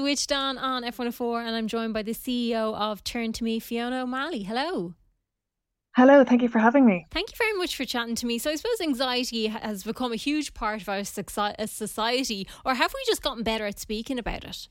switched on on FM104 and I'm joined by the CEO of turn2me, Fiona O'Malley. Hello. Hello, thank you for having me. Thank you very much for chatting to me. So, I suppose anxiety has become a huge part of our society, or have we just gotten better at speaking about it?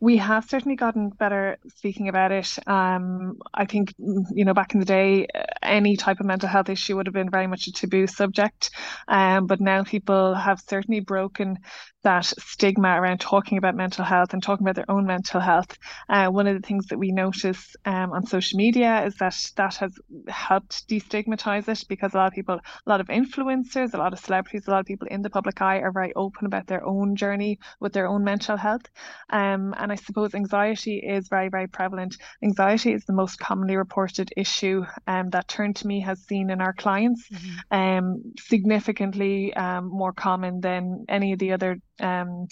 we have certainly gotten better speaking about it. Um, I think, you know, back in the day, any type of mental health issue would have been very much a taboo subject. Um, but now people have certainly broken that stigma around talking about mental health and talking about their own mental health. Uh, one of the things that we notice um, on social media is that that has helped destigmatize it because a lot of people, a lot of influencers, a lot of celebrities, a lot of people in the public eye are very open about their own journey with their own mental health. Um, and I suppose anxiety is very, very prevalent. Anxiety is the most commonly reported issue um, that turn2me has seen in our clients, mm-hmm. um, significantly um, more common than any of the other um,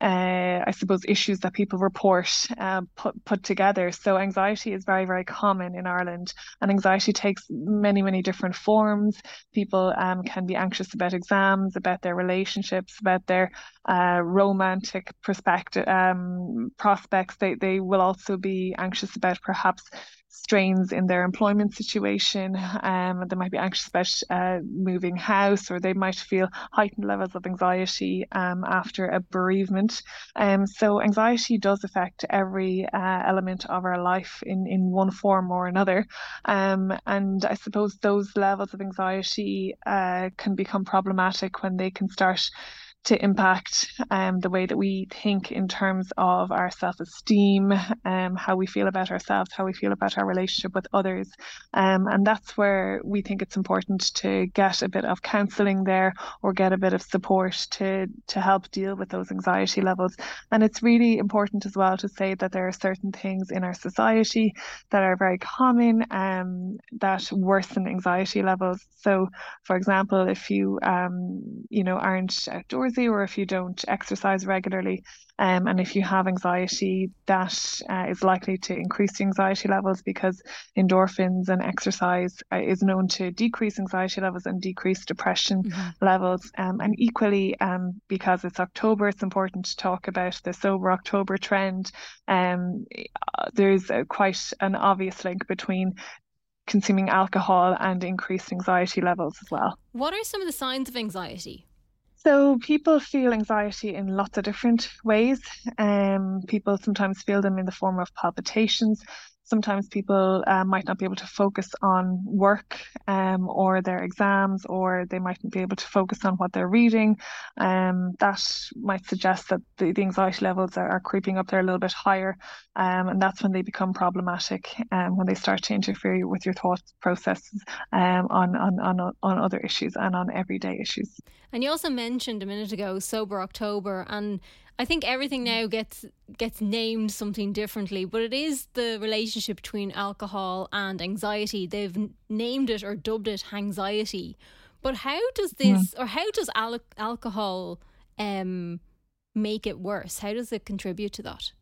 uh, I suppose, issues that people report uh, put, put together. So, anxiety is very, very common in Ireland, and anxiety takes many, many different forms. People um, can be anxious about exams, about their relationships, about their uh, romantic perspective um, prospects. They, they will also be anxious about perhaps strains in their employment situation. Um, they might be anxious about uh, moving house, or they might feel heightened levels of anxiety um, after a bereavement. Um, so anxiety does affect every uh, element of our life in in one form or another. Um, and I suppose those levels of anxiety uh, can become problematic when they can start to impact um, the way that we think in terms of our self esteem, um, how we feel about ourselves, how we feel about our relationship with others. Um, and that's where we think it's important to get a bit of counselling there or get a bit of support to, to help deal with those anxiety levels. And it's really important as well to say that there are certain things in our society that are very common um, that worsen anxiety levels. So, for example, if you, um, you know, aren't outdoors or if you don't exercise regularly. Um, and if you have anxiety, that uh, is likely to increase anxiety levels because endorphins and exercise uh, is known to decrease anxiety levels and decrease depression mm-hmm. levels. Um, and equally, um, because it's October, it's important to talk about the sober October trend. Um, there's a, quite an obvious link between consuming alcohol and increased anxiety levels as well. What are some of the signs of anxiety? So people feel anxiety in lots of different ways. Um, people sometimes feel them in the form of palpitations, sometimes people uh, might not be able to focus on work um, or their exams, or they mightn't be able to focus on what they're reading. Um, that might suggest that the, the anxiety levels are, are, creeping up there a little bit higher, um, and that's when they become problematic um, when they start to interfere with your thought processes um, on, on, on, on other issues and on everyday issues. And you also mentioned a minute ago Sober October, and I think everything now gets gets named something differently, but it is the relationship between alcohol and anxiety. They've named it or dubbed it hangxiety. But how does this yeah. or how does al- alcohol um make it worse? How does it contribute to that?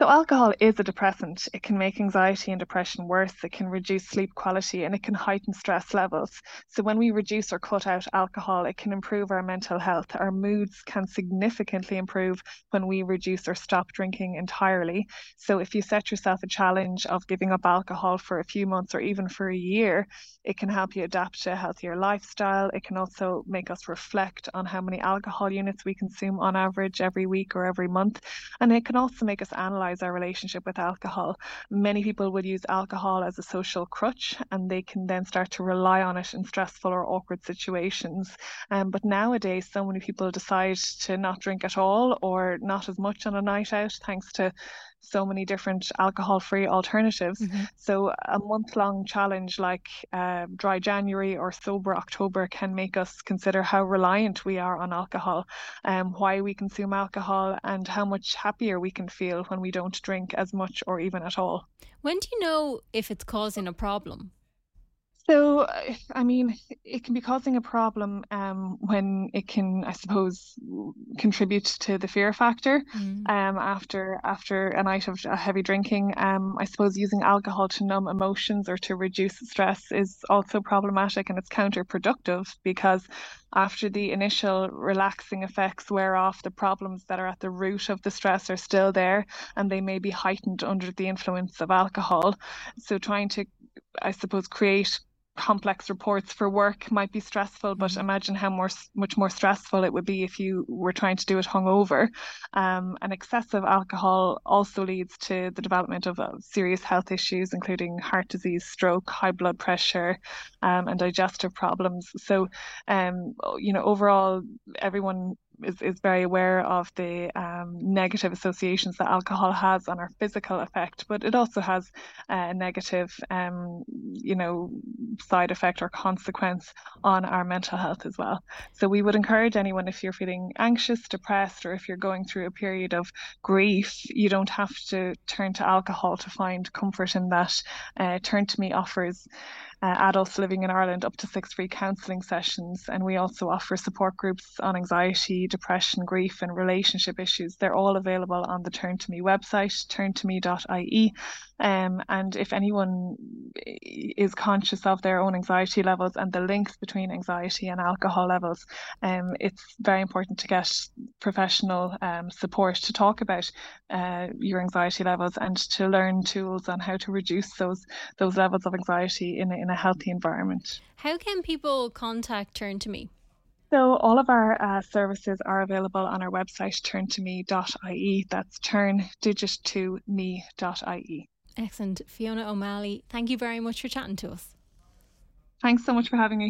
So, alcohol is a depressant. It can make anxiety and depression worse. It can reduce sleep quality and it can heighten stress levels. So, when we reduce or cut out alcohol, it can improve our mental health. Our moods can significantly improve when we reduce or stop drinking entirely. So, if you set yourself a challenge of giving up alcohol for a few months or even for a year, it can help you adapt to a healthier lifestyle. It can also make us reflect on how many alcohol units we consume on average every week or every month. And it can also make us analyze our relationship with alcohol. Many people would use alcohol as a social crutch and they can then start to rely on it in stressful or awkward situations. Um, but nowadays, so many people decide to not drink at all or not as much on a night out thanks to so many different alcohol free alternatives. Mm-hmm. So, a month long challenge like uh, Dry January or Sober October can make us consider how reliant we are on alcohol, um, why we consume alcohol, and how much happier we can feel when we don't drink as much or even at all. When do you know if it's causing a problem? So, I mean, it can be causing a problem um, when it can, I suppose, contribute to the fear factor mm. um, after after a night of heavy drinking. Um, I suppose using alcohol to numb emotions or to reduce stress is also problematic and it's counterproductive because after the initial relaxing effects wear off, the problems that are at the root of the stress are still there and they may be heightened under the influence of alcohol. So, trying to I suppose, create complex reports for work might be stressful, but mm-hmm. imagine how more much more stressful it would be if you were trying to do it hungover. Um, and excessive alcohol also leads to the development of uh, serious health issues, including heart disease, stroke, high blood pressure, um, and digestive problems. So, um, you know, overall, everyone is, is very aware of the um, negative associations that alcohol has on our physical effect, but it also has a negative, um, you know, side effect or consequence on our mental health as well. So we would encourage anyone if you're feeling anxious, depressed, or if you're going through a period of grief, you don't have to turn to alcohol to find comfort in that. Uh, turn2me offers uh, adults living in Ireland up to six free counselling sessions. And we also offer support groups on anxiety, depression, grief, and relationship issues. They're all available on the turn2me website, turn2me.ie. Um, and if anyone is conscious of their own anxiety levels and the links between anxiety and alcohol levels, um, it's very important to get professional um, support to talk about uh, your anxiety levels and to learn tools on how to reduce those those levels of anxiety in a, in a healthy environment. How can people contact turn2me? So all of our uh, services are available on our website turn2me.ie. That's turn digit to me.ie. Excellent. Fiona O'Malley, thank you very much for chatting to us. Thanks so much for having me.